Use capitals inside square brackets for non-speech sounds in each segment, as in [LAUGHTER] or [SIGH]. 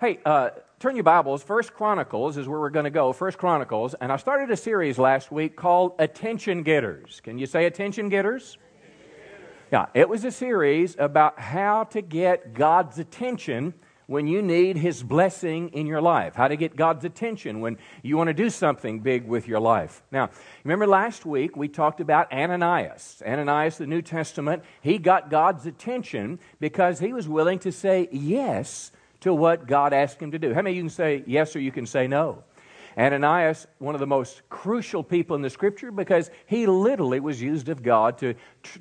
Hey, uh, turn your Bibles. First Chronicles is where we're going to go. First Chronicles, and I started a series last week called Attention Getters. Can you say Attention Getters? Yeah, it was a series about how to get God's attention when you need His blessing in your life, how to get God's attention when you want to do something big with your life. Now, remember last week we talked about Ananias. Ananias, the New Testament, he got God's attention because he was willing to say yes to what God asked him to do. How many of you can say yes or you can say no? Ananias, one of the most crucial people in the scripture because he literally was used of God to,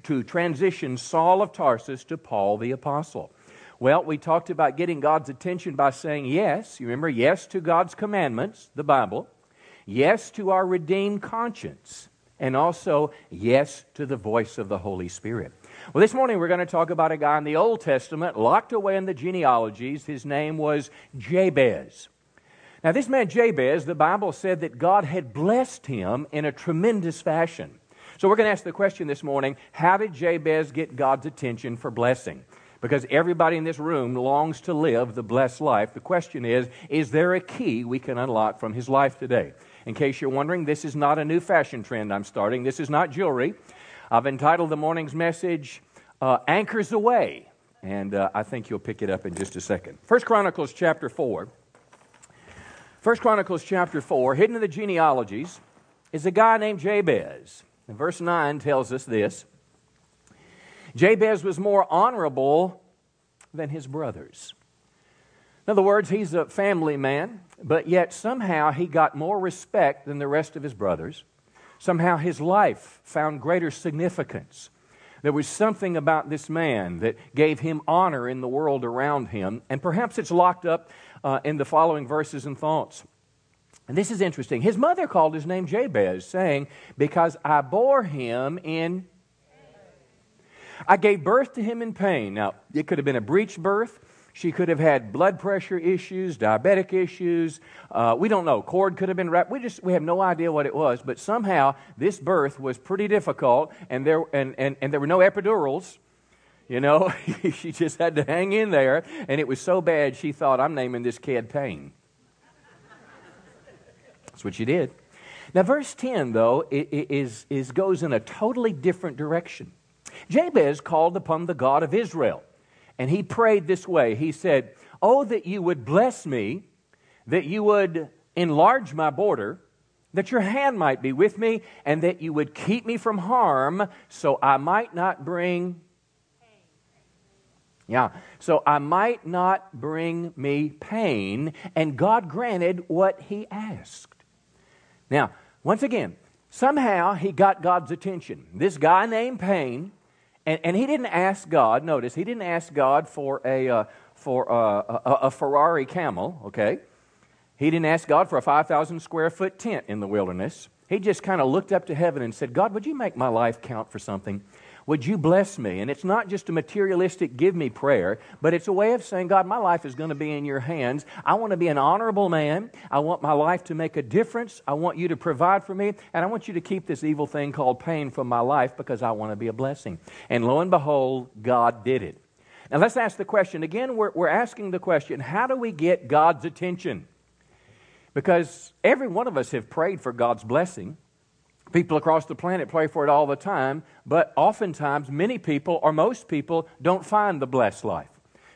to transition Saul of Tarsus to Paul the apostle. Well, we talked about getting God's attention by saying yes. You remember, yes to God's commandments, the Bible, yes to our redeemed conscience, and also yes to the voice of the Holy Spirit. Well, this morning we're going to talk about a guy in the Old Testament locked away in the genealogies. His name was Jabez. Now, this man Jabez, the Bible said that God had blessed him in a tremendous fashion. So, we're going to ask the question this morning how did Jabez get God's attention for blessing? because everybody in this room longs to live the blessed life. The question is is there a key we can unlock from his life today? In case you're wondering, this is not a new fashion trend I'm starting. This is not jewelry. I've entitled the morning's message, uh, Anchors Away. And uh, I think you'll pick it up in just a second. First Chronicles chapter 4. First Chronicles chapter 4, hidden in the genealogies, is a guy named Jabez. And verse 9 tells us this Jabez was more honorable than his brothers. In other words, he's a family man, but yet somehow he got more respect than the rest of his brothers. Somehow his life found greater significance. There was something about this man that gave him honor in the world around him, and perhaps it's locked up uh, in the following verses and thoughts. And this is interesting. His mother called his name Jabez, saying, Because I bore him in I gave birth to him in pain. Now, it could have been a breech birth. She could have had blood pressure issues, diabetic issues. Uh, we don't know. Cord could have been wrapped. We just we have no idea what it was. But somehow this birth was pretty difficult, and there and, and, and there were no epidurals. You know, [LAUGHS] she just had to hang in there, and it was so bad she thought, "I'm naming this kid Pain." That's what she did. Now, verse ten though is is goes in a totally different direction. Jabez called upon the God of Israel, and he prayed this way He said, Oh, that you would bless me, that you would enlarge my border, that your hand might be with me, and that you would keep me from harm, so I might not bring. Yeah, so I might not bring me pain, and God granted what he asked. Now, once again, somehow he got God's attention. This guy named Pain and, and he didn't ask God, notice, he didn't ask God for a, uh, for a, a, a Ferrari camel, okay? He didn't ask God for a 5,000 square foot tent in the wilderness. He just kind of looked up to heaven and said, God, would you make my life count for something? Would you bless me? And it's not just a materialistic give me prayer, but it's a way of saying, God, my life is going to be in your hands. I want to be an honorable man. I want my life to make a difference. I want you to provide for me. And I want you to keep this evil thing called pain from my life because I want to be a blessing. And lo and behold, God did it. Now let's ask the question again. We're, we're asking the question how do we get God's attention? Because every one of us have prayed for God's blessing. People across the planet pray for it all the time, but oftentimes, many people, or most people, don't find the blessed life.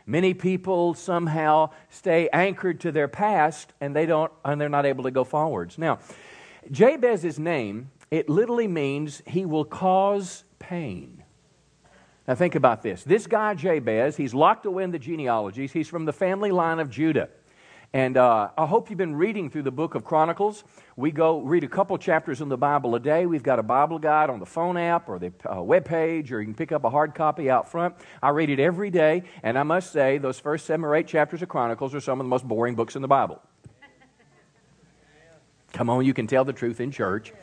Many people somehow stay anchored to their past and they don't and they're not able to go forwards. Now, Jabez's name, it literally means he will cause pain. Now think about this. This guy Jabez, he's locked away in the genealogies. He's from the family line of Judah. And uh, I hope you've been reading through the book of Chronicles. We go read a couple chapters in the Bible a day. We've got a Bible guide on the phone app or the uh, web page, or you can pick up a hard copy out front. I read it every day, and I must say, those first seven or eight chapters of Chronicles are some of the most boring books in the Bible. Come on, you can tell the truth in church.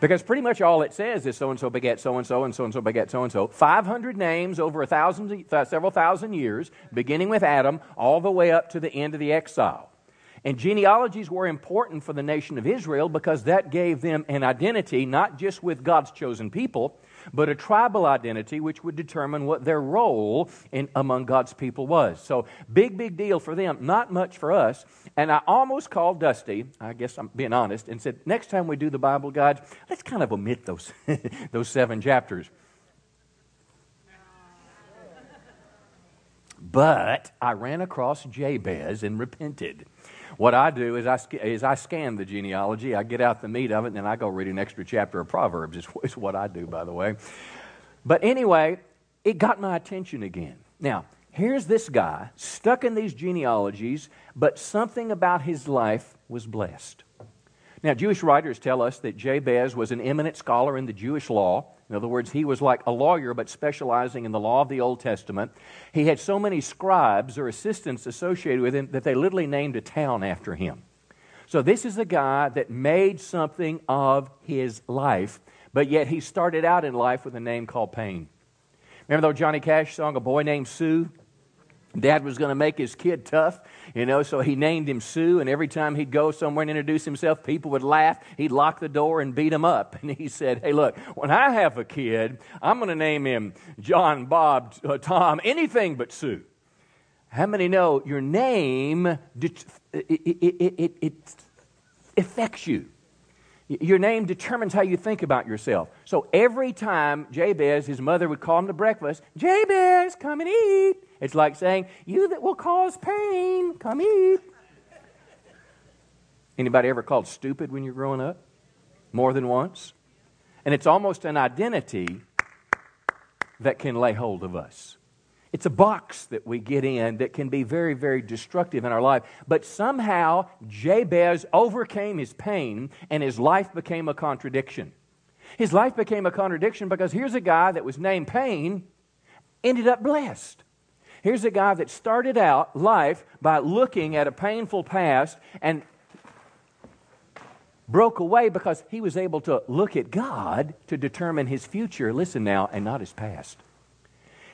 Because pretty much all it says is so and so begat so and so, and so and so begat so and so. 500 names over a thousand, uh, several thousand years, beginning with Adam, all the way up to the end of the exile. And genealogies were important for the nation of Israel because that gave them an identity, not just with God's chosen people, but a tribal identity which would determine what their role in, among God's people was. So, big, big deal for them, not much for us. And I almost called Dusty, I guess I'm being honest, and said, next time we do the Bible guides, let's kind of omit those, [LAUGHS] those seven chapters. But I ran across Jabez and repented. What I do is I, is I scan the genealogy, I get out the meat of it, and then I go read an extra chapter of Proverbs, is, is what I do, by the way. But anyway, it got my attention again. Now, here's this guy stuck in these genealogies, but something about his life was blessed. Now, Jewish writers tell us that Jabez was an eminent scholar in the Jewish law. In other words, he was like a lawyer, but specializing in the law of the Old Testament. He had so many scribes or assistants associated with him that they literally named a town after him. So, this is a guy that made something of his life, but yet he started out in life with a name called Pain. Remember the Johnny Cash song, A Boy Named Sue? Dad was going to make his kid tough, you know, so he named him Sue, and every time he'd go somewhere and introduce himself, people would laugh. He'd lock the door and beat him up. [LAUGHS] And he said, Hey, look, when I have a kid, I'm going to name him John, Bob, uh, Tom, anything but Sue. How many know your name, it, it, it, it affects you? Your name determines how you think about yourself. So every time Jabez, his mother would call him to breakfast, Jabez, come and eat. It's like saying, You that will cause pain, come eat. Anybody ever called stupid when you're growing up? More than once? And it's almost an identity that can lay hold of us. It's a box that we get in that can be very, very destructive in our life. But somehow, Jabez overcame his pain and his life became a contradiction. His life became a contradiction because here's a guy that was named Pain, ended up blessed. Here's a guy that started out life by looking at a painful past and broke away because he was able to look at God to determine his future, listen now, and not his past.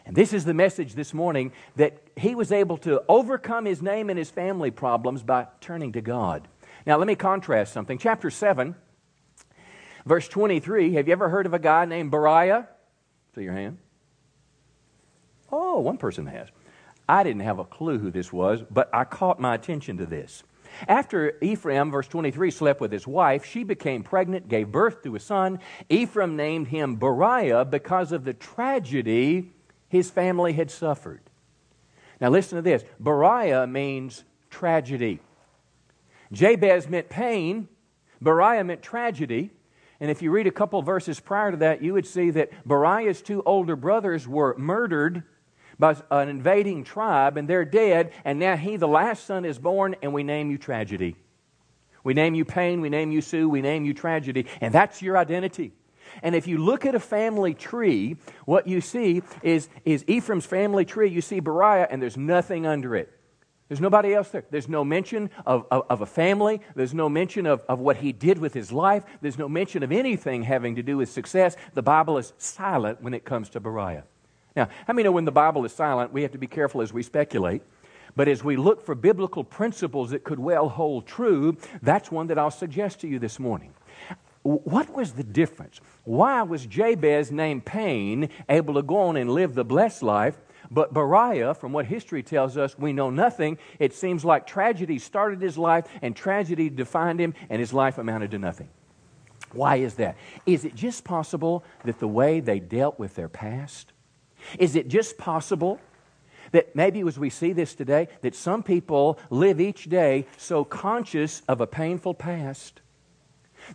And this is the message this morning that he was able to overcome his name and his family problems by turning to God. Now, let me contrast something. Chapter 7, verse 23. Have you ever heard of a guy named Beriah? See your hand. Oh, one person has. I didn't have a clue who this was, but I caught my attention to this. After Ephraim, verse 23, slept with his wife, she became pregnant, gave birth to a son. Ephraim named him Beriah because of the tragedy his family had suffered. Now, listen to this Beriah means tragedy. Jabez meant pain, Beriah meant tragedy. And if you read a couple verses prior to that, you would see that Beriah's two older brothers were murdered by an invading tribe, and they're dead, and now he, the last son, is born, and we name you tragedy. We name you pain, we name you Sue, we name you tragedy, and that's your identity. And if you look at a family tree, what you see is, is Ephraim's family tree. You see Beriah, and there's nothing under it. There's nobody else there. There's no mention of, of, of, a family. There's no mention of, of what he did with his life. There's no mention of anything having to do with success. The Bible is silent when it comes to Beriah. Now, how many know when the Bible is silent, we have to be careful as we speculate? But as we look for biblical principles that could well hold true, that's one that I'll suggest to you this morning. What was the difference? Why was Jabez named Pain able to go on and live the blessed life? But Beriah, from what history tells us, we know nothing. It seems like tragedy started his life and tragedy defined him, and his life amounted to nothing. Why is that? Is it just possible that the way they dealt with their past? Is it just possible that maybe as we see this today, that some people live each day so conscious of a painful past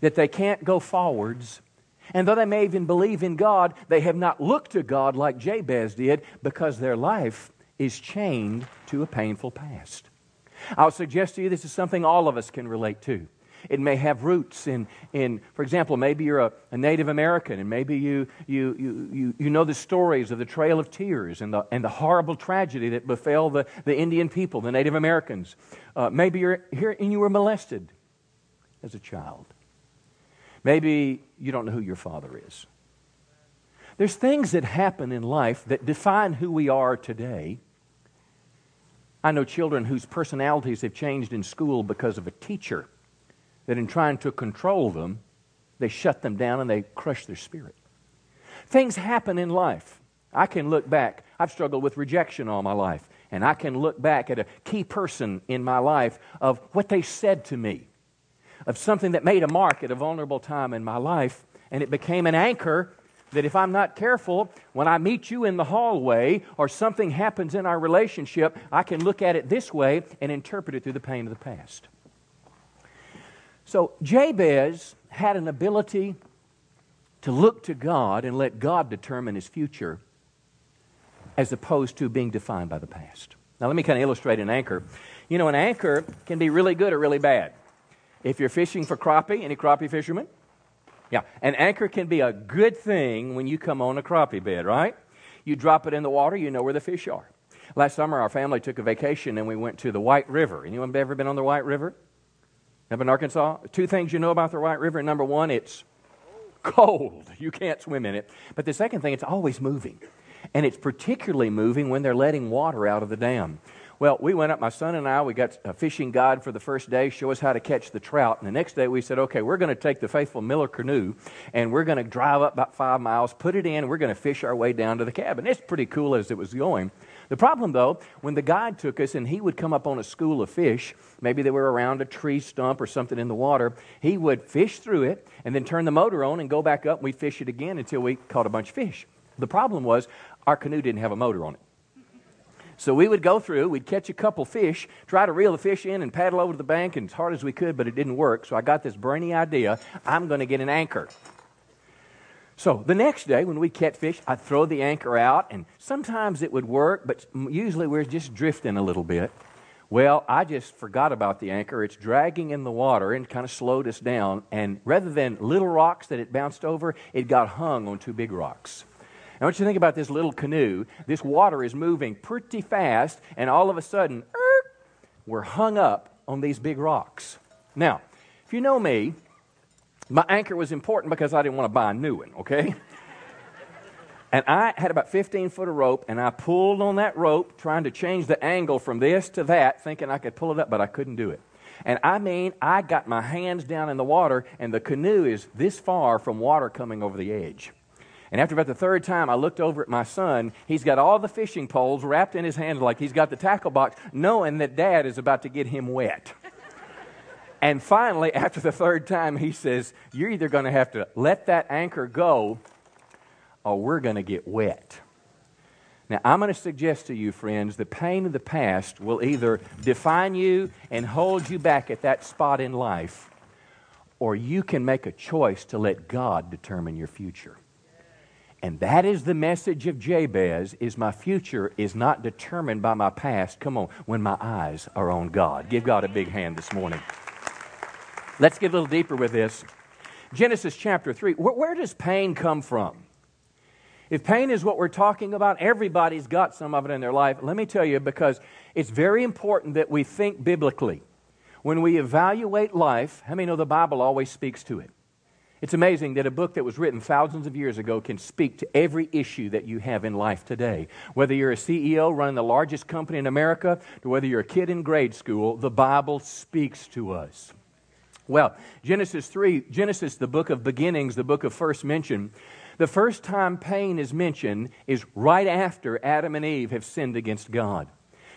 that they can't go forwards. And though they may even believe in God, they have not looked to God like Jabez did because their life is chained to a painful past. I'll suggest to you this is something all of us can relate to. It may have roots in, in for example, maybe you're a, a, Native American and maybe you, you, you, you, you know the stories of the Trail of Tears and the, and the horrible tragedy that befell the, the Indian people, the Native Americans. Uh, maybe you're here and you were molested as a child. Maybe you don't know who your father is. There's things that happen in life that define who we are today. I know children whose personalities have changed in school because of a teacher that in trying to control them, they shut them down and they crush their spirit. Things happen in life. I can look back. I've struggled with rejection all my life. And I can look back at a key person in my life of what they said to me, of something that made a mark at a vulnerable time in my life, and it became an anchor that if I'm not careful, when I meet you in the hallway or something happens in our relationship, I can look at it this way and interpret it through the pain of the past. So Jabez had an ability to look to God and let God determine his future as opposed to being defined by the past. Now, let me kind of illustrate an anchor. You know, an anchor can be really good or really bad. If you're fishing for crappie, any crappie fishermen? Yeah, an anchor can be a good thing when you come on a crappie bed, right? You drop it in the water, you know where the fish are. Last summer, our family took a vacation and we went to the White River. Anyone ever been on the White River? Up in Arkansas? Two things you know about the White River. Number one, it's cold. [LAUGHS] You can't swim in it. But the second thing, it's always moving. And it's particularly moving when they're letting water out of the dam. Well, we went up, my son and I, we got a fishing guide for the first day, show us how to catch the trout. And the next day we said, okay, we're going to take the faithful Miller canoe and we're going to drive up about five miles, put it in, we're going to fish our way down to the cabin. It's pretty cool as it was going. The problem, though, when the guide took us and he would come up on a school of fish, maybe they were around a tree stump or something in the water, he would fish through it and then turn the motor on and go back up and we'd fish it again until we caught a bunch of fish. The problem was our canoe didn't have a motor on it. So we would go through, we'd catch a couple fish, try to reel the fish in and paddle over to the bank as hard as we could, but it didn't work. So I got this brainy idea I'm going to get an anchor. So the next day, when we catch fish, I'd throw the anchor out, and sometimes it would work, but usually we're just drifting a little bit. Well, I just forgot about the anchor. It's dragging in the water and kind of slowed us down. And rather than little rocks that it bounced over, it got hung on two big rocks. I want you to think about this little canoe. This water is moving pretty fast, and all of a sudden, er, we're hung up on these big rocks. Now, if you know me, my anchor was important because I didn't want to buy a new one, okay? [LAUGHS] and I had about 15 foot of rope, and I pulled on that rope, trying to change the angle from this to that, thinking I could pull it up, but I couldn't do it. And I mean, I got my hands down in the water, and the canoe is this far from water coming over the edge. And after about the third time, I looked over at my son. He's got all the fishing poles wrapped in his hands like he's got the tackle box, knowing that dad is about to get him wet. [LAUGHS] and finally, after the third time, he says, You're either going to have to let that anchor go or we're going to get wet. Now, I'm going to suggest to you, friends, the pain of the past will either define you and hold you back at that spot in life, or you can make a choice to let God determine your future. And that is the message of Jabez is my future is not determined by my past. Come on, when my eyes are on God. Give God a big hand this morning. Let's get a little deeper with this. Genesis chapter 3. Where, where does pain come from? If pain is what we're talking about, everybody's got some of it in their life. Let me tell you, because it's very important that we think biblically. When we evaluate life, how many know the Bible always speaks to it? It's amazing that a book that was written thousands of years ago can speak to every issue that you have in life today. Whether you're a CEO running the largest company in America, or whether you're a kid in grade school, the Bible speaks to us. Well, Genesis 3, Genesis, the book of beginnings, the book of first mention, the first time pain is mentioned is right after Adam and Eve have sinned against God.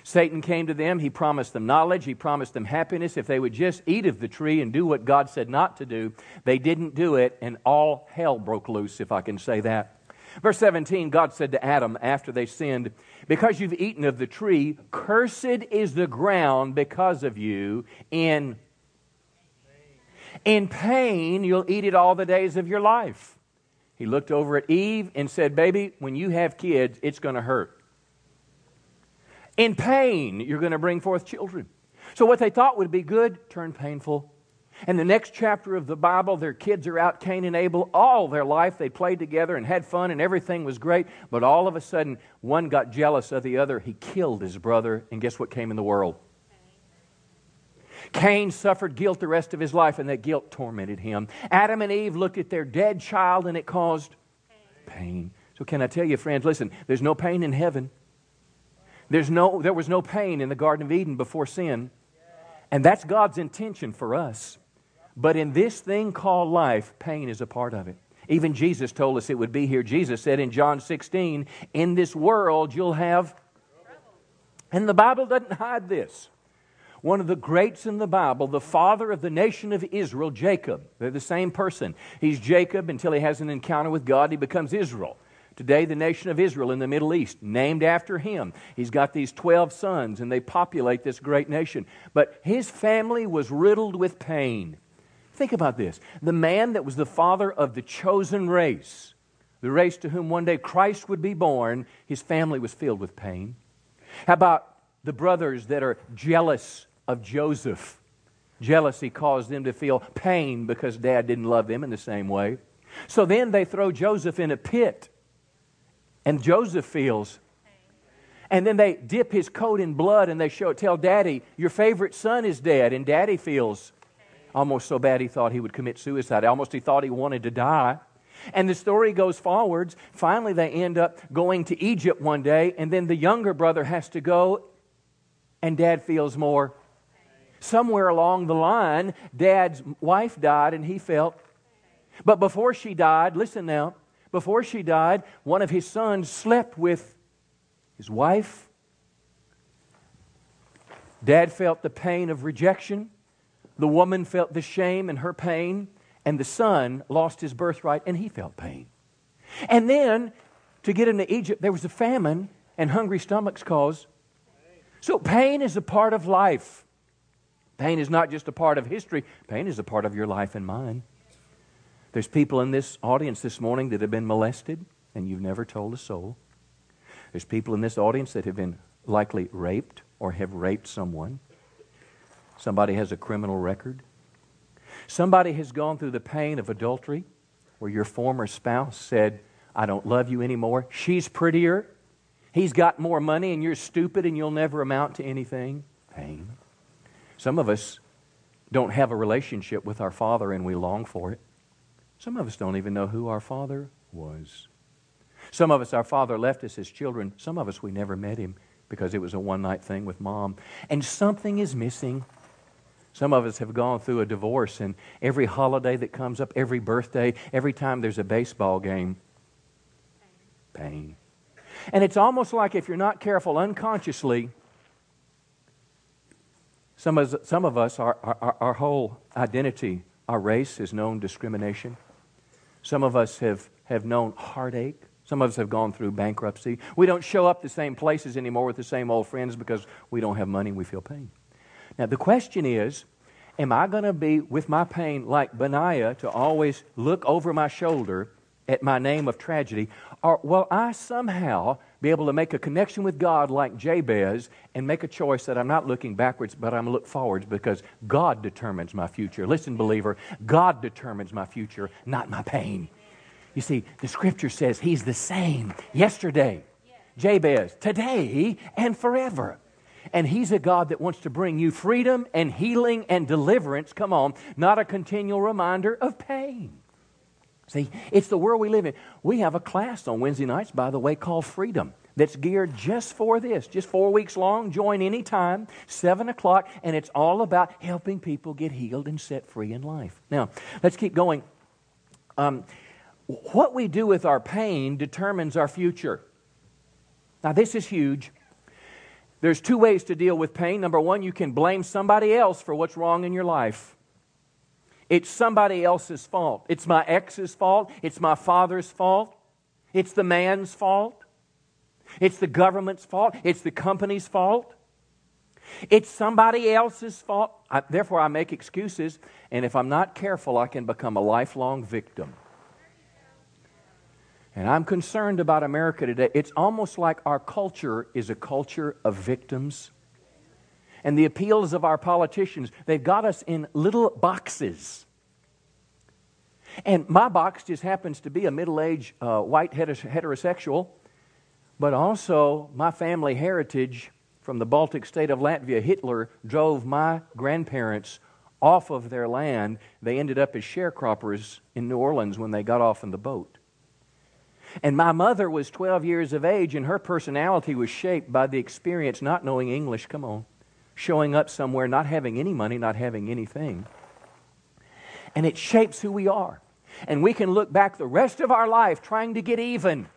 Satan came to them. He promised them knowledge. He promised them happiness if they would just eat of the tree and do what God said not to do. They didn't do it, and all hell broke loose, if I can say that. Verse 17, God said to Adam after they sinned, Because you've eaten of the tree, cursed is the ground because of you. In, in pain, you'll eat it all the days of your life. He looked over at Eve and said, Baby, when you have kids, it's going to hurt. In pain, you're going to bring forth children. So, what they thought would be good turned painful. And the next chapter of the Bible, their kids are out, Cain and Abel. All their life they played together and had fun and everything was great. But all of a sudden, one got jealous of the other. He killed his brother. And guess what came in the world? Cain suffered guilt the rest of his life, and that guilt tormented him. Adam and Eve looked at their dead child, and it caused pain. So, can I tell you, friends, listen, there's no pain in heaven. There's no, there was no pain in the Garden of Eden before sin. And that's God's intention for us. But in this thing called life, pain is a part of it. Even Jesus told us it would be here. Jesus said in John 16, In this world you'll have. And the Bible doesn't hide this. One of the greats in the Bible, the father of the nation of Israel, Jacob. They're the same person. He's Jacob until he has an encounter with God, he becomes Israel. Today, the nation of Israel in the Middle East, named after him. He's got these 12 sons, and they populate this great nation. But his family was riddled with pain. Think about this the man that was the father of the chosen race, the race to whom one day Christ would be born, his family was filled with pain. How about the brothers that are jealous of Joseph? Jealousy caused them to feel pain because dad didn't love them in the same way. So then they throw Joseph in a pit and Joseph feels. And then they dip his coat in blood and they show, it. tell daddy, your favorite son is dead. And daddy feels almost so bad he thought he would commit suicide. Almost he thought he wanted to die. And the story goes forwards. Finally, they end up going to Egypt one day, and then the younger brother has to go, and dad feels more. Somewhere along the line, dad's wife died, and he felt. But before she died, listen now, before she died, one of his sons slept with his wife. Dad felt the pain of rejection. The woman felt the shame and her pain. And the son lost his birthright and he felt pain. And then, to get into Egypt, there was a famine and hungry stomachs caused. So, pain is a part of life. Pain is not just a part of history, pain is a part of your life and mine. There's people in this audience this morning that have been molested and you've never told a soul. There's people in this audience that have been likely raped or have raped someone. Somebody has a criminal record. Somebody has gone through the pain of adultery where your former spouse said, I don't love you anymore. She's prettier. He's got more money and you're stupid and you'll never amount to anything. Pain. Some of us don't have a relationship with our Father and we long for it. Some of us don't even know who our Father was. Some of us, our Father left us as children. Some of us, we never met Him because it was a one night thing with mom. And something is missing. Some of us have gone through a divorce, and every holiday that comes up, every birthday, every time there's a baseball game, pain. And it's almost like if you're not careful unconsciously, some of, some of us, our, our, our whole identity, our race is known discrimination. Some of us have, have known heartache. Some of us have gone through bankruptcy. We don't show up the same places anymore with the same old friends because we don't have money we feel pain. Now, the question is Am I going to be with my pain like Benaiah to always look over my shoulder at my name of tragedy? Or will I somehow be able to make a connection with God like Jabez and make a choice that I'm not looking backwards, but I'm look forwards because God determines my future. Listen, believer, God determines my future, not my pain. You see, the scripture says He's the same yesterday, Jabez, today, and forever. And He's a God that wants to bring you freedom and healing and deliverance. Come on, not a continual reminder of pain. See, it's the world we live in. We have a class on Wednesday nights, by the way, called Freedom that's geared just for this, just four weeks long. Join anytime, 7 o'clock, and it's all about helping people get healed and set free in life. Now, let's keep going. Um, what we do with our pain determines our future. Now, this is huge. There's two ways to deal with pain. Number one, you can blame somebody else for what's wrong in your life. It's somebody else's fault. It's my ex's fault. It's my father's fault. It's the man's fault. It's the government's fault. It's the company's fault. It's somebody else's fault. I, therefore, I make excuses, and if I'm not careful, I can become a lifelong victim. And I'm concerned about America today. It's almost like our culture is a culture of victims and the appeals of our politicians, they've got us in little boxes. And my box just happens to be a middle aged uh, white heterosexual, but also my family heritage from the Baltic state of Latvia. Hitler drove my grandparents off of their land. They ended up as sharecroppers in New Orleans when they got off in the boat. And my mother was 12 years of age, and her personality was shaped by the experience not knowing English. Come on showing up somewhere, not having any money, not having anything. And it shapes who we are. And we can look back the rest of our life trying to get even,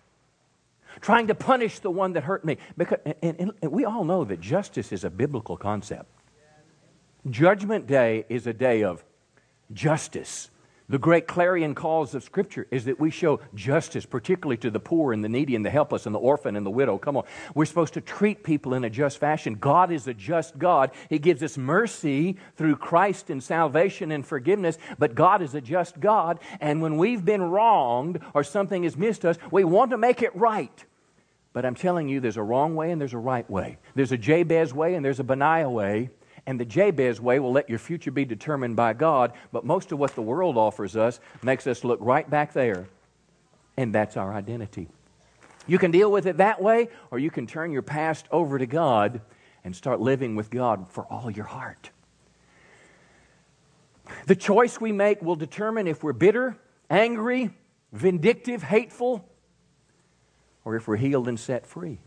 trying to punish the one that hurt me. Because, and, and, and we all know that justice is a biblical concept. Judgment Day is a day of justice. The great clarion calls of Scripture is that we show justice, particularly to the poor and the needy and the helpless and the orphan and the widow. Come on. We're supposed to treat people in a just fashion. God is a just God. He gives us mercy through Christ and salvation and forgiveness, but God is a just God. And when we've been wronged or something has missed us, we want to make it right. But I'm telling you, there's a wrong way and there's a right way. There's a Jabez way and there's a Benaiah way. And the Jabez way will let your future be determined by God, but most of what the world offers us makes us look right back there, and that's our identity. You can deal with it that way, or you can turn your past over to God and start living with God for all your heart. The choice we make will determine if we're bitter, angry, vindictive, hateful, or if we're healed and set free.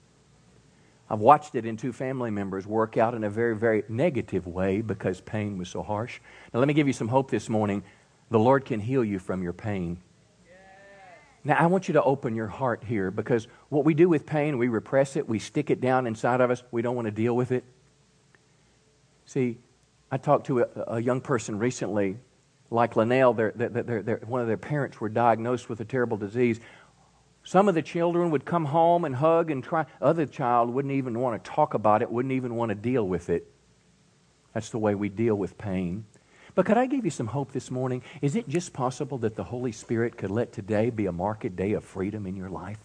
I've watched it in two family members work out in a very, very negative way because pain was so harsh. Now, let me give you some hope this morning. The Lord can heal you from your pain. Now, I want you to open your heart here because what we do with pain, we repress it, we stick it down inside of us, we don't want to deal with it. See, I talked to a, a young person recently, like Linnell, one of their parents were diagnosed with a terrible disease. Some of the children would come home and hug and try. Other child wouldn't even want to talk about it, wouldn't even want to deal with it. That's the way we deal with pain. But could I give you some hope this morning? Is it just possible that the Holy Spirit could let today be a market day of freedom in your life?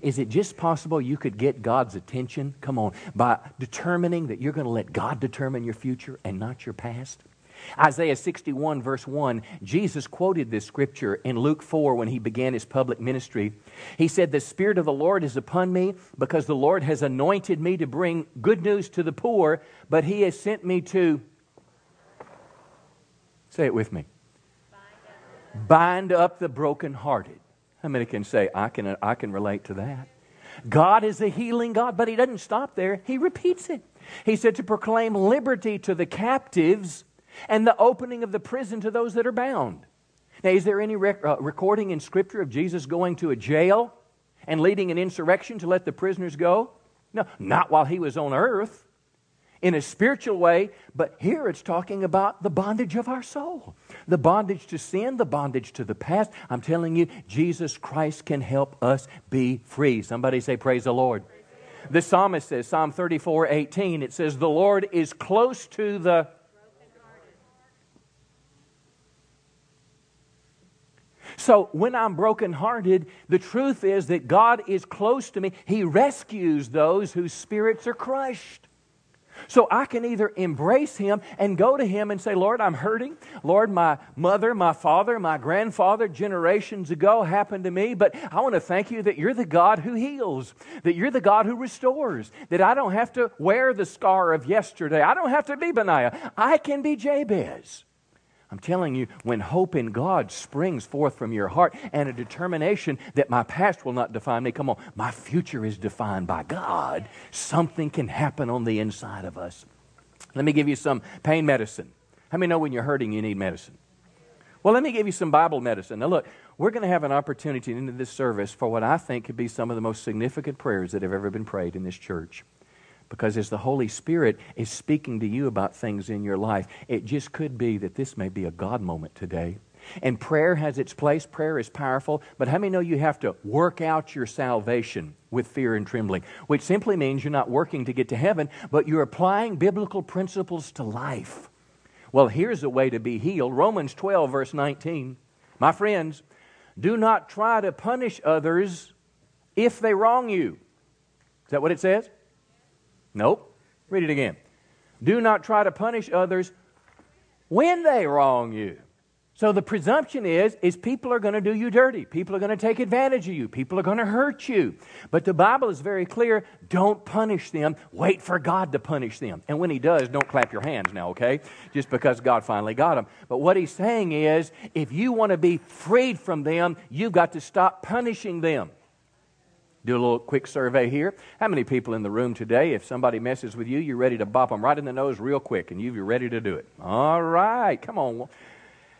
Is it just possible you could get God's attention, come on, by determining that you're going to let God determine your future and not your past? Isaiah 61, verse 1, Jesus quoted this scripture in Luke 4 when he began his public ministry. He said, The Spirit of the Lord is upon me because the Lord has anointed me to bring good news to the poor, but he has sent me to. Say it with me. Bind up the brokenhearted. How many can say, I can, I can relate to that? God is a healing God, but He doesn't stop there. He repeats it. He said to proclaim liberty to the captives and the opening of the prison to those that are bound. Now, is there any rec- uh, recording in Scripture of Jesus going to a jail and leading an insurrection to let the prisoners go? No, not while he was on earth in a spiritual way, but here it's talking about the bondage of our soul. The bondage to sin, the bondage to the past. I'm telling you, Jesus Christ can help us be free. Somebody say, Praise the Lord. The psalmist says, Psalm 34 18, it says, The Lord is close to the So when I'm brokenhearted, the truth is that God is close to me. He rescues those whose spirits are crushed. So I can either embrace Him and go to Him and say, Lord, I'm hurting. Lord, my mother, my father, my grandfather, generations ago happened to me, but I want to thank you that you're the God who heals, that you're the God who restores, that I don't have to wear the scar of yesterday. I don't have to be Benaiah. I can be Jabez. I'm telling you, when hope in God springs forth from your heart and a determination that my past will not define me, come on, my future is defined by God, something can happen on the inside of us. Let me give you some pain medicine. How many know when you're hurting you need medicine? Well, let me give you some Bible medicine. Now, look, we're going to have an opportunity into this service for what I think could be some of the most significant prayers that have ever been prayed in this church. Because as the Holy Spirit is speaking to you about things in your life, it just could be that this may be a God moment today. And prayer has its place. Prayer is powerful. But how many know you have to work out your salvation with fear and trembling? Which simply means you're not working to get to heaven, but you're applying biblical principles to life. Well, here's a way to be healed Romans 12, verse 19. My friends, do not try to punish others if they wrong you. Is that what it says? Nope. Read it again. Do not try to punish others when they wrong you. So the presumption is is people are going to do you dirty. People are going to take advantage of you. People are going to hurt you. But the Bible is very clear, don't punish them. Wait for God to punish them. And when he does, don't clap your hands now, okay? Just because God finally got them. But what he's saying is if you want to be freed from them, you've got to stop punishing them. Do a little quick survey here. How many people in the room today, if somebody messes with you, you're ready to bop them right in the nose real quick and you're ready to do it? All right, come on.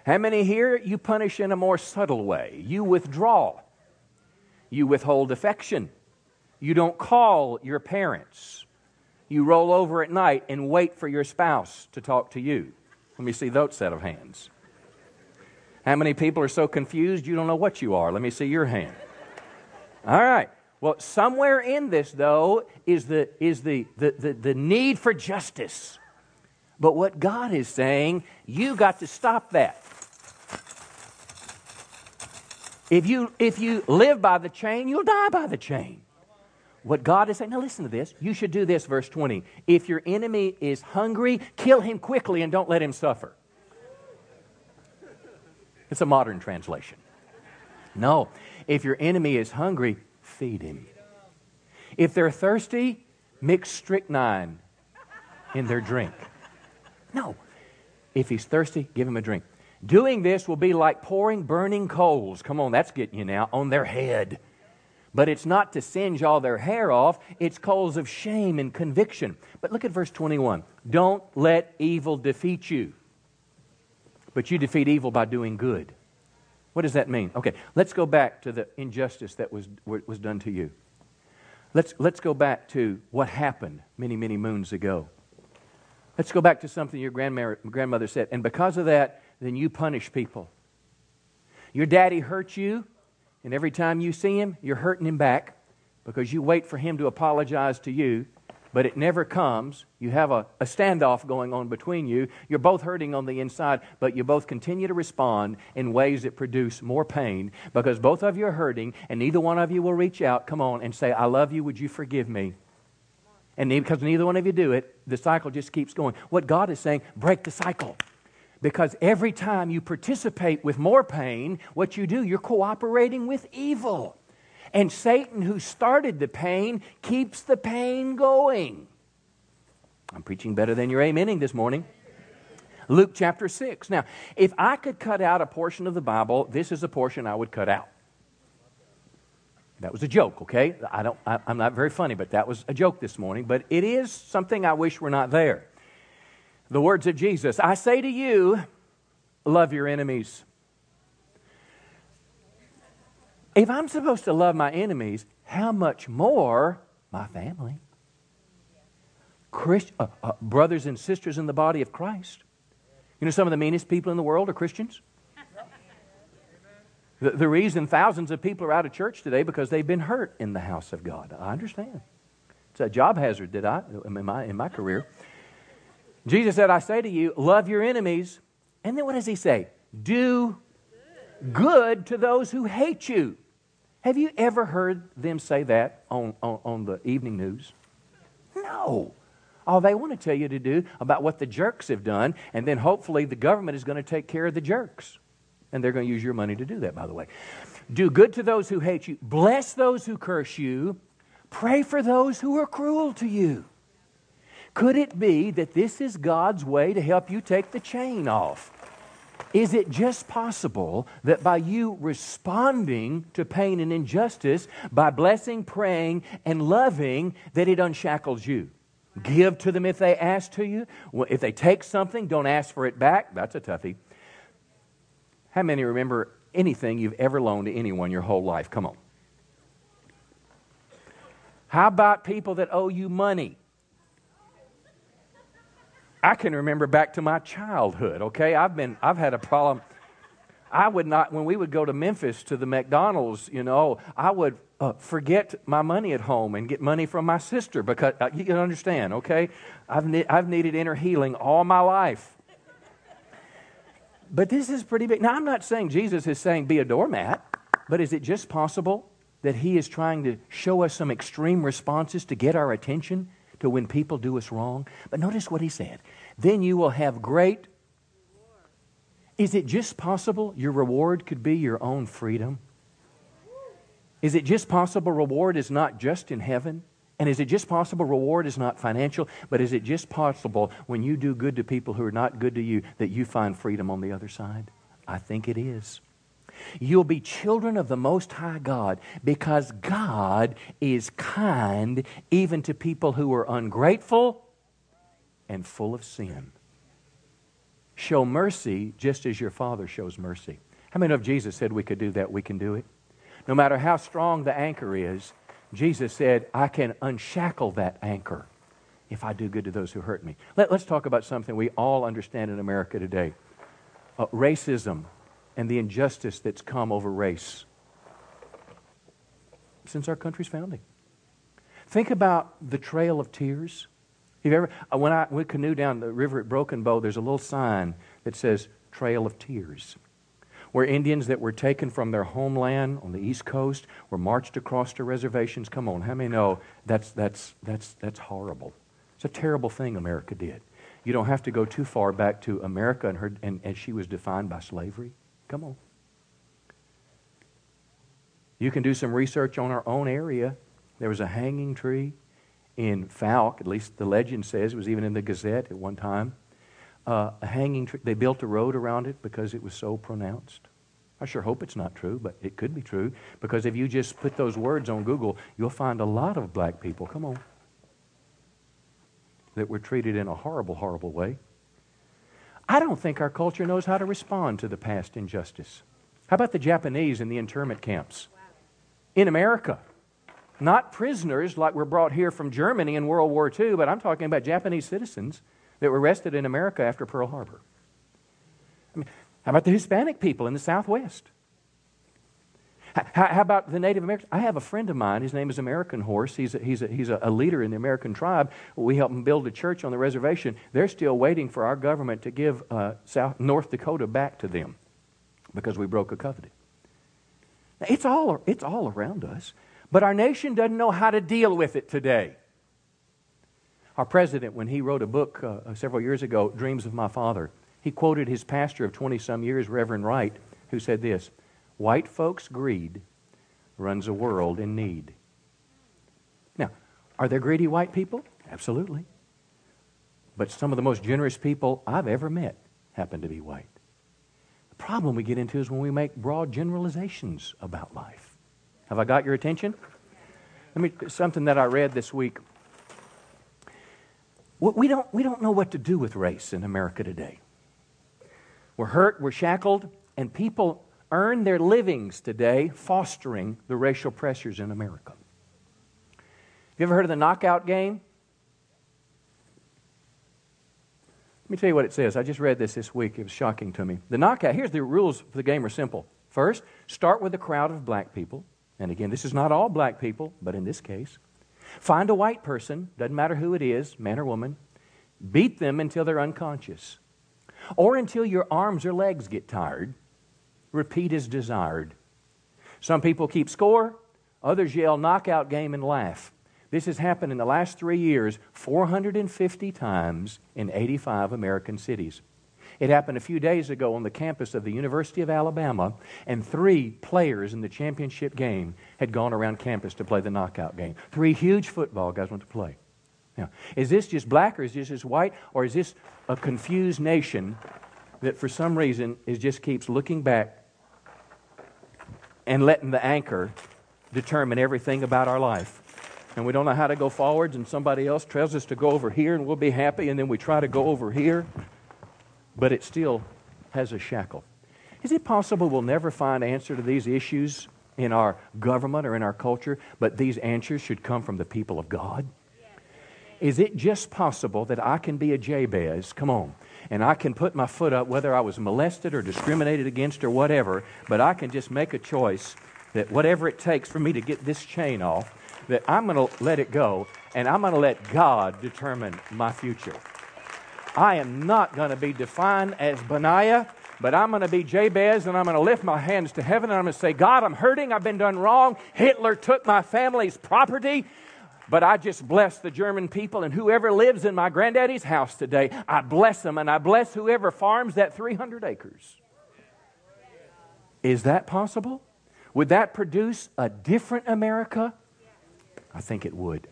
How many here you punish in a more subtle way? You withdraw. You withhold affection. You don't call your parents. You roll over at night and wait for your spouse to talk to you. Let me see those set of hands. How many people are so confused you don't know what you are? Let me see your hand. All right. Well, somewhere in this, though, is the, is the, the, the, the need for justice. But what God is saying, you got to stop that. If you, if you live by the chain, you'll die by the chain. What God is saying, now listen to this. You should do this, verse 20. If your enemy is hungry, kill him quickly and don't let him suffer. It's a modern translation. No, if your enemy is hungry, feed him. If they're thirsty, mix strychnine in their drink. No. If he's thirsty, give him a drink. Doing this will be like pouring burning coals. Come on, that's getting you now, on their head. But it's not to singe all their hair off, it's coals of shame and conviction. But look at verse 21. Don't let evil defeat you, but you defeat evil by doing good. What does that mean? Okay, let's go back to the injustice that was, was done to you. Let's, let's go back to what happened many, many moons ago. Let's go back to something your grandmother said. And because of that, then you punish people. Your daddy hurt you, and every time you see him, you're hurting him back because you wait for him to apologize to you, but it never comes. You have a, a, standoff going on between you. You're both hurting on the inside, but you both continue to respond in ways that produce more pain because both of you are hurting, and neither one of you will reach out, come on, and say, I love you, would you forgive me? And because neither one of you do it, the cycle just keeps going. What God is saying, break the cycle. Because every time you participate with more pain, what you do, you're cooperating with evil. And Satan, who started the pain, keeps the pain going. I'm preaching better than you're amening this morning. Luke chapter 6. Now, if I could cut out a portion of the Bible, this is a portion I would cut out. That was a joke, okay? I don't, I, am not very funny, but that was a joke this morning. But it is something I wish were not there. The words of Jesus I say to you, love your enemies. If I'm supposed to love my enemies, how much more my family? Christ, uh, uh, brothers and sisters in the body of Christ. You know, some of the meanest people in the world are Christians. The, the reason thousands of people are out of church today because they've been hurt in the house of God. I understand. It's a job hazard that I in my in my career. Jesus said, I say to you, love your enemies. And then what does he say? Do good to those who hate you. Have you ever heard them say that on, on, on, the evening news? No. All they want to tell you to do about what the jerks have done, and then hopefully the government is going to take care of the jerks. And they're going to use your money to do that, by the way. Do good to those who hate you, bless those who curse you, pray for those who are cruel to you. Could it be that this is God's way to help you take the chain off? Is it just possible that by you responding to pain and injustice, by blessing, praying, and loving, that it unshackles you? Give to them if they ask to you. If they take something, don't ask for it back. That's a toughie. How many remember anything you've ever loaned to anyone your whole life? Come on. How about people that owe you money? I can remember back to my childhood, okay? I've been I've had a problem. I would not when we would go to Memphis to the McDonald's, you know, I would uh, forget my money at home and get money from my sister because uh, you can understand, okay? I've ne- I've needed inner healing all my life. But this is pretty big. Now, I'm not saying Jesus is saying be a doormat, but is it just possible that he is trying to show us some extreme responses to get our attention to when people do us wrong. But notice what he said. Then you will have great. Is it just possible your reward could be your own freedom? Is it just possible reward is not just in heaven? And is it just possible reward is not financial, but is it just possible when you do good to people who are not good to you that you find freedom on the other side? I think it is. You'll be children of the Most High God because God is kind even to people who are ungrateful and full of sin. show mercy just as your Father shows mercy. How many of Jesus said we could do that? We can do it. No matter how strong the anchor is, Jesus said, I can unshackle that anchor if I do good to those who hurt me. Let, us talk about something we all understand in America today uh, racism and the injustice that's come over race since our country's founding. Think about the Trail of Tears. You ever, uh, when I went canoe down the river at Broken Bow, there's a little sign that says Trail of Tears where Indians that were taken from their homeland on the East Coast were marched across to reservations. Come on, how many know that's, that's, that's, that's horrible? It's a terrible thing America did. You don't have to go too far back to America and, her, and, and she was defined by slavery. Come on. You can do some research on our own area. There was a hanging tree in Falk, at least the legend says, it was even in the Gazette at one time uh, a hanging tree. They built a road around it because it was so pronounced. I sure hope it's not true, but it could be true because if you just put those words on Google, you'll find a lot of black people, come on, that were treated in a horrible, horrible way. I don't think our culture knows how to respond to the past injustice. How about the Japanese in the internment camps? In America. Not prisoners like were brought here from Germany in World War II, but I'm talking about Japanese citizens that were arrested in America after Pearl Harbor? I mean, how about the Hispanic people in the Southwest? How, about the Native Americans? I have a friend of mine. His name is American Horse. He's a, he's a, he's a, leader in the American tribe. We helped him build a church on the reservation. They're still waiting for our government to give uh, South, North Dakota back to them because we broke a covenant. Now, it's all, it's all around us, but our nation doesn't know how to deal with it today. Our president, when he wrote a book uh, several years ago, Dreams of My Father, he quoted his pastor of 20 some years, Reverend Wright, who said this White folks' greed runs a world in need. Now, are there greedy white people? Absolutely. But some of the most generous people I've ever met happen to be white. The problem we get into is when we make broad generalizations about life. Have I got your attention? Let me something that I read this week we don't, we don't know what to do with race in America today. We're hurt, we're shackled, and people earn their livings today fostering the racial pressures in America. Have you ever heard of the knockout game? Let me tell you what it says. I just read this this week. It was shocking to me. The knockout, here's the rules for the game are simple. First, start with a crowd of black people. And again, this is not all black people, but in this case. Find a white person, doesn't matter who it is, man or woman, beat them until they're unconscious, or until your arms or legs get tired. Repeat as desired. Some people keep score, others yell knockout game and laugh. This has happened in the last three years 450 times in 85 American cities. It happened a few days ago on the campus of the University of Alabama, and three players in the championship game had gone around campus to play the knockout game. Three huge football guys went to play. Now, is this just black or is this just white or is this a confused nation that for some reason is just keeps looking back and letting the anchor determine everything about our life? And we don't know how to go forwards, and somebody else tells us to go over here and we'll be happy, and then we try to go over here but it still has a shackle. Is it possible we'll never find answer to these issues in our government or in our culture, but these answers should come from the people of God? Is it just possible that I can be a Jabez, come on, and I can put my foot up whether I was molested or discriminated against or whatever, but I can just make a choice that whatever it takes for me to get this chain off, that I'm going to let it go and I'm going to let God determine my future. I am not going to be defined as Ben-Oni, but I'm going to be Jabez and I'm going to lift my hands to heaven and I'm going to say, God, I'm hurting. I've been done wrong. Hitler took my family's property. But I just bless the German people and whoever lives in my granddaddy's house today, I bless them and I bless whoever farms that 300 acres. Is that possible? Would that produce a different America? I think it would.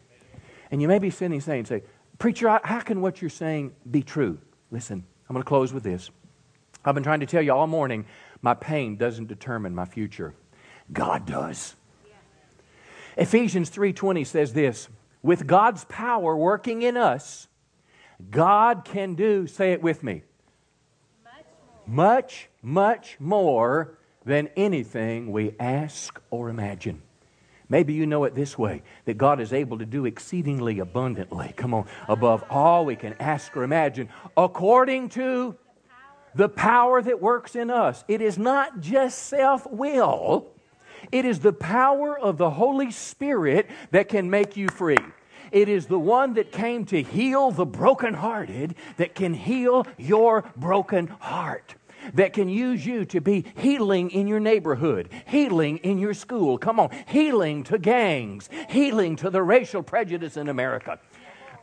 And you may be sitting saying, say, Preacher, how can what you're saying be true? Listen, I'm going to close with this. I've been trying to tell you all morning my pain doesn't determine my future. God does. Ephesians 3:20 says this, with God's power working in us, God can do, say it with me, much, much more than anything we ask or imagine. Maybe you know it this way that God is able to do exceedingly abundantly, come on, above all we can ask or imagine, according to the power that works in us. It is not just self will, it is the power of the Holy Spirit that can make you free. It is the one that came to heal the brokenhearted that can heal your broken heart that can use you to be healing in your neighborhood, healing in your school. Come on, healing to gangs, healing to the racial prejudice in America.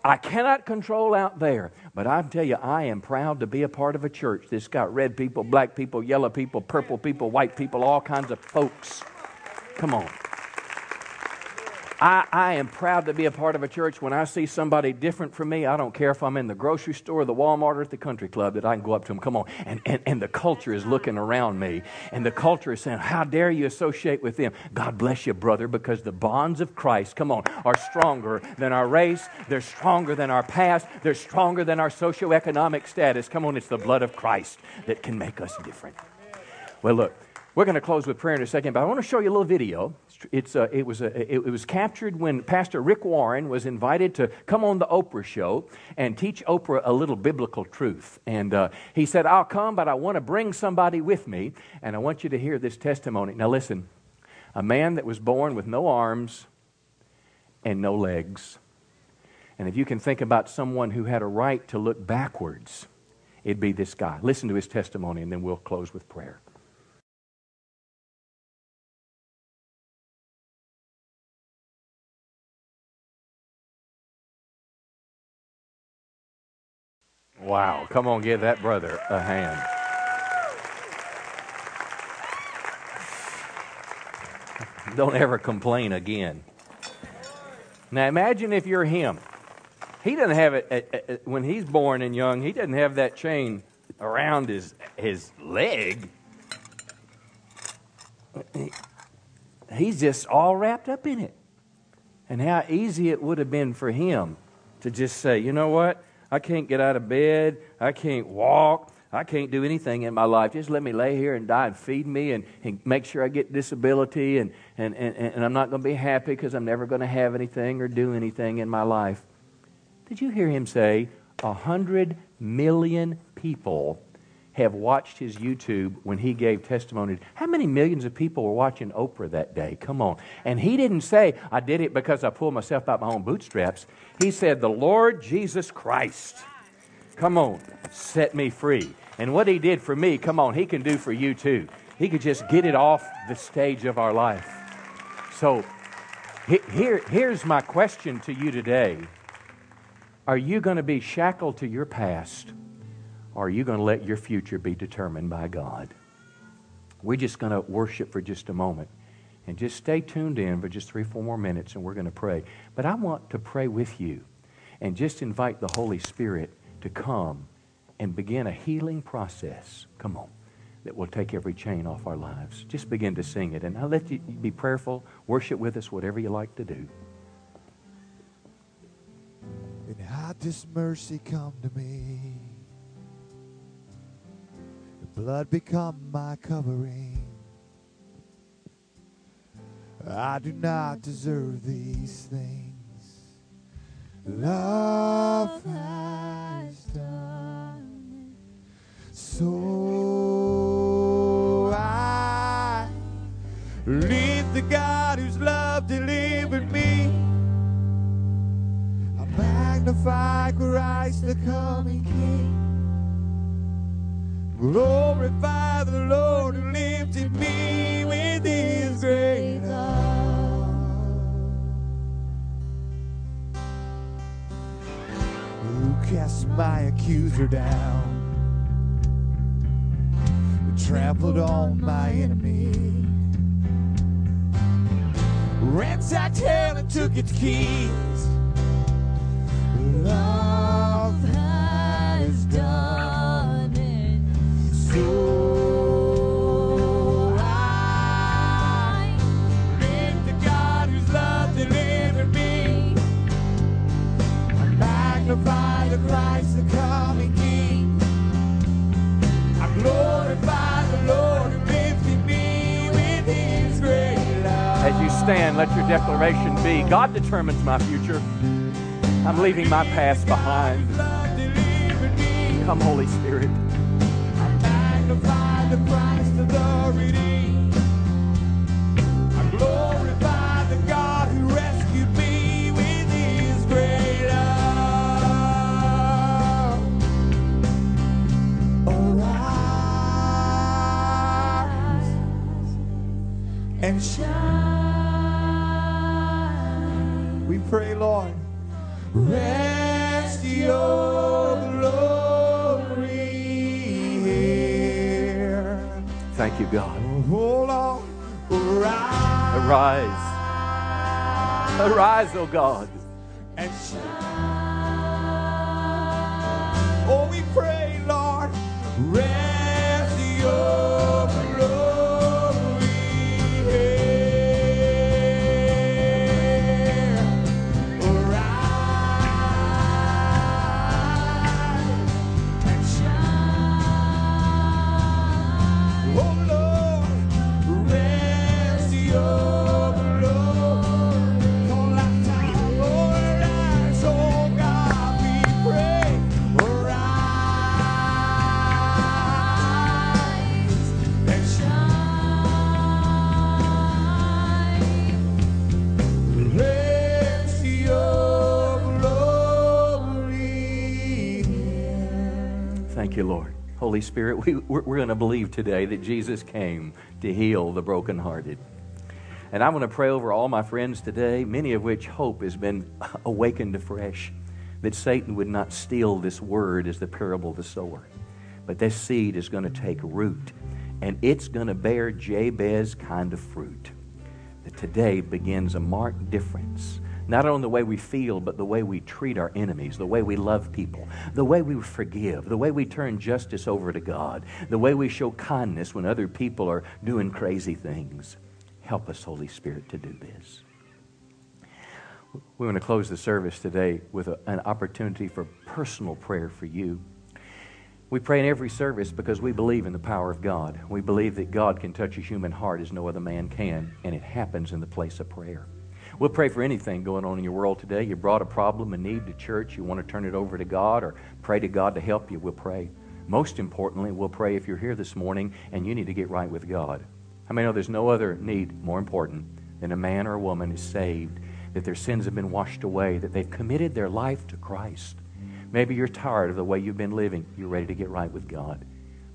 I cannot control out there, but I tell you, I am proud to be a part of a church that's got red people, black people, yellow people, purple people, white people, all kinds of folks. Come on. I, I am proud to be a part of a church. When I see somebody different from me, I don't care if I'm in the grocery store, the Walmart, or at the country club, that I can go up to them. Come on. And, and, and the culture is looking around me, and the culture is saying, How dare you associate with them? God bless you, brother, because the bonds of Christ, come on, are stronger than our race, they're stronger than our past, they're stronger than our socioeconomic status. Come on, it's the blood of Christ that can make us different. Well, look, we're going to close with prayer in a second, but I want to show you a little video it's, uh, it, was a, it, it, was captured when Pastor Rick Warren was invited to come on the Oprah show and teach Oprah a little biblical truth. And uh, he said, I'll come, but I want to bring somebody with me, and I want you to hear this testimony. Now, listen a man that was born with no arms and no legs. And if you can think about someone who had a right to look backwards, it'd be this guy. Listen to his testimony, and then we'll close with prayer. Wow. Come on, give that brother a hand. Don't ever complain again. Now imagine if you're him. He doesn't have it when he's born and young. He doesn't have that chain around his his leg. He's just all wrapped up in it. And how easy it would have been for him to just say, you know what? I can't get out of bed. I can't walk. I can't do anything in my life. Just let me lay here and die and feed me and, and make sure I get disability and, and, and, and I'm not going to be happy because I'm never going to have anything or do anything in my life. Did you hear him say a hundred million people have watched his YouTube when he gave testimony. How many millions of people were watching Oprah that day? Come on. And he didn't say, I did it because I pulled myself out my own bootstraps. He said, The Lord Jesus Christ, come on, set me free. And what he did for me, come on, he can do for you too. He could just get it off the stage of our life. So here, here's my question to you today Are you going to be shackled to your past? Or are you going to let your future be determined by God? We're just going to worship for just a moment. And just stay tuned in for just three, four more minutes, and we're going to pray. But I want to pray with you and just invite the Holy Spirit to come and begin a healing process. Come on. That will take every chain off our lives. Just begin to sing it. And I'll let you be prayerful. Worship with us, whatever you like to do. And how does mercy come to me? Blood become my covering. I do not deserve these things. Love has done So I leave the God whose love delivered me. I magnify Christ, the coming King. Glorify the Lord who lifted me with his great love. Who cast my accuser down? Who trampled on my enemy? Ransacked hell and took its keys. Love As you stand, let your declaration be God determines my future. I'm leaving my past behind. Come, Holy Spirit and shine. We pray, Lord. Rest your Thank you, God. Hold on, rise Arise. Arise, O God. and shine. Holy Spirit, we, we're, we're going to believe today that Jesus came to heal the brokenhearted. And I'm going to pray over all my friends today, many of which hope has been [LAUGHS] awakened afresh, that Satan would not steal this word as the parable of the sower. But this seed is going to take root, and it's going to bear Jabez kind of fruit. That today begins a marked difference, not only the way we feel, but the way we treat our enemies, the way we love people, the way we forgive, the way we turn justice over to God, the way we show kindness when other people are doing crazy things. Help us, Holy Spirit, to do this. We want to close the service today with a- an opportunity for personal prayer for you. We pray in every service because we believe in the power of God. We believe that God can touch a human heart as no other man can, and it happens in the place of prayer. We'll pray for anything going on in your world today. You brought a problem, a need to church, you want to turn it over to God or pray to God to help you, we'll pray. Most importantly, we'll pray if you're here this morning and you need to get right with God. I mean, know there's no other need more important than a man or a woman is saved, that their sins have been washed away, that they've committed their life to Christ. Maybe you're tired of the way you've been living. You're ready to get right with God.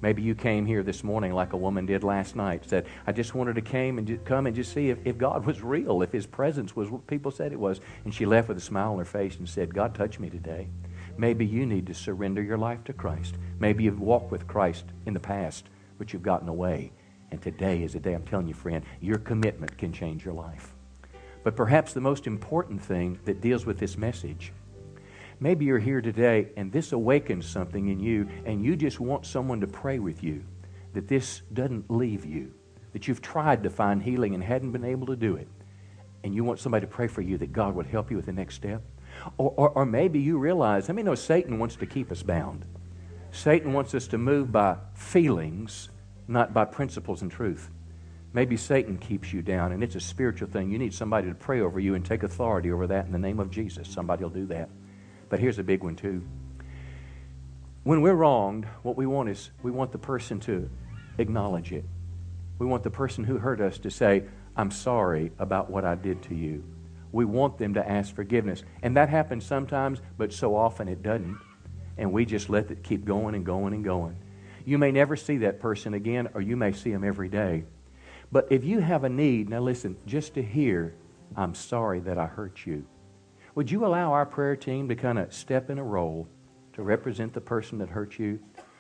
Maybe you came here this morning like a woman did last night. Said, I just wanted to came and just come and just see if, if God was real, if His presence was what people said it was. And she left with a smile on her face and said, God touched me today. Maybe you need to surrender your life to Christ. Maybe you've walked with Christ in the past, but you've gotten away. And today is the day, I'm telling you, friend, your commitment can change your life. But perhaps the most important thing that deals with this message Maybe you're here today and this awakens something in you, and you just want someone to pray with you that this doesn't leave you, that you've tried to find healing and hadn't been able to do it, and you want somebody to pray for you that God would help you with the next step. Or, or, or maybe you realize, I mean, know Satan wants to keep us bound. Satan wants us to move by feelings, not by principles and truth. Maybe Satan keeps you down, and it's a spiritual thing. You need somebody to pray over you and take authority over that in the name of Jesus. Somebody will do that. But here's a big one, too. When we're wronged, what we want is we want the person to acknowledge it. We want the person who hurt us to say, I'm sorry about what I did to you. We want them to ask forgiveness. And that happens sometimes, but so often it doesn't. And we just let it keep going and going and going. You may never see that person again, or you may see them every day. But if you have a need, now listen, just to hear, I'm sorry that I hurt you. Would you allow our prayer team to kind of step in a role to represent the person that hurt you?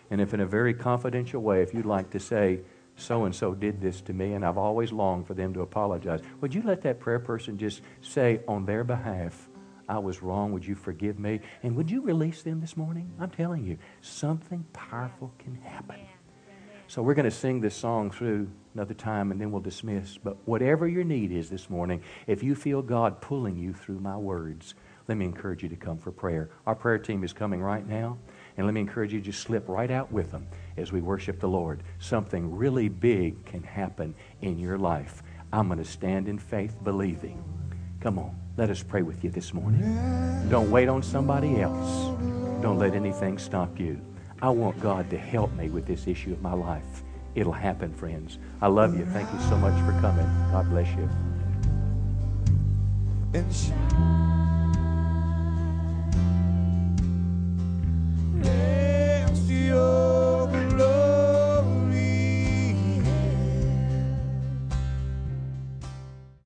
And if in a very confidential way, if you'd like to say, so and so did this to me, and I've always longed for them to apologize, would you let that prayer person just say on their behalf, I was wrong, would you forgive me? And would you release them this morning? I'm telling you, something powerful can happen. So we're going to sing this song through another time and then we'll dismiss. But whatever your need is this morning, if you feel God pulling you through my words, let me encourage you to come for prayer. Our prayer team is coming right now, and let me encourage you to slip right out with them as we worship the Lord. Something really big can happen in your life. I'm going to stand in faith believing. Come on, let us pray with you this morning. Don't wait on somebody else. Don't let anything stop you. I want God to help me with this issue of my life. It'll happen, friends. I love you. Thank you so much for coming. God bless you.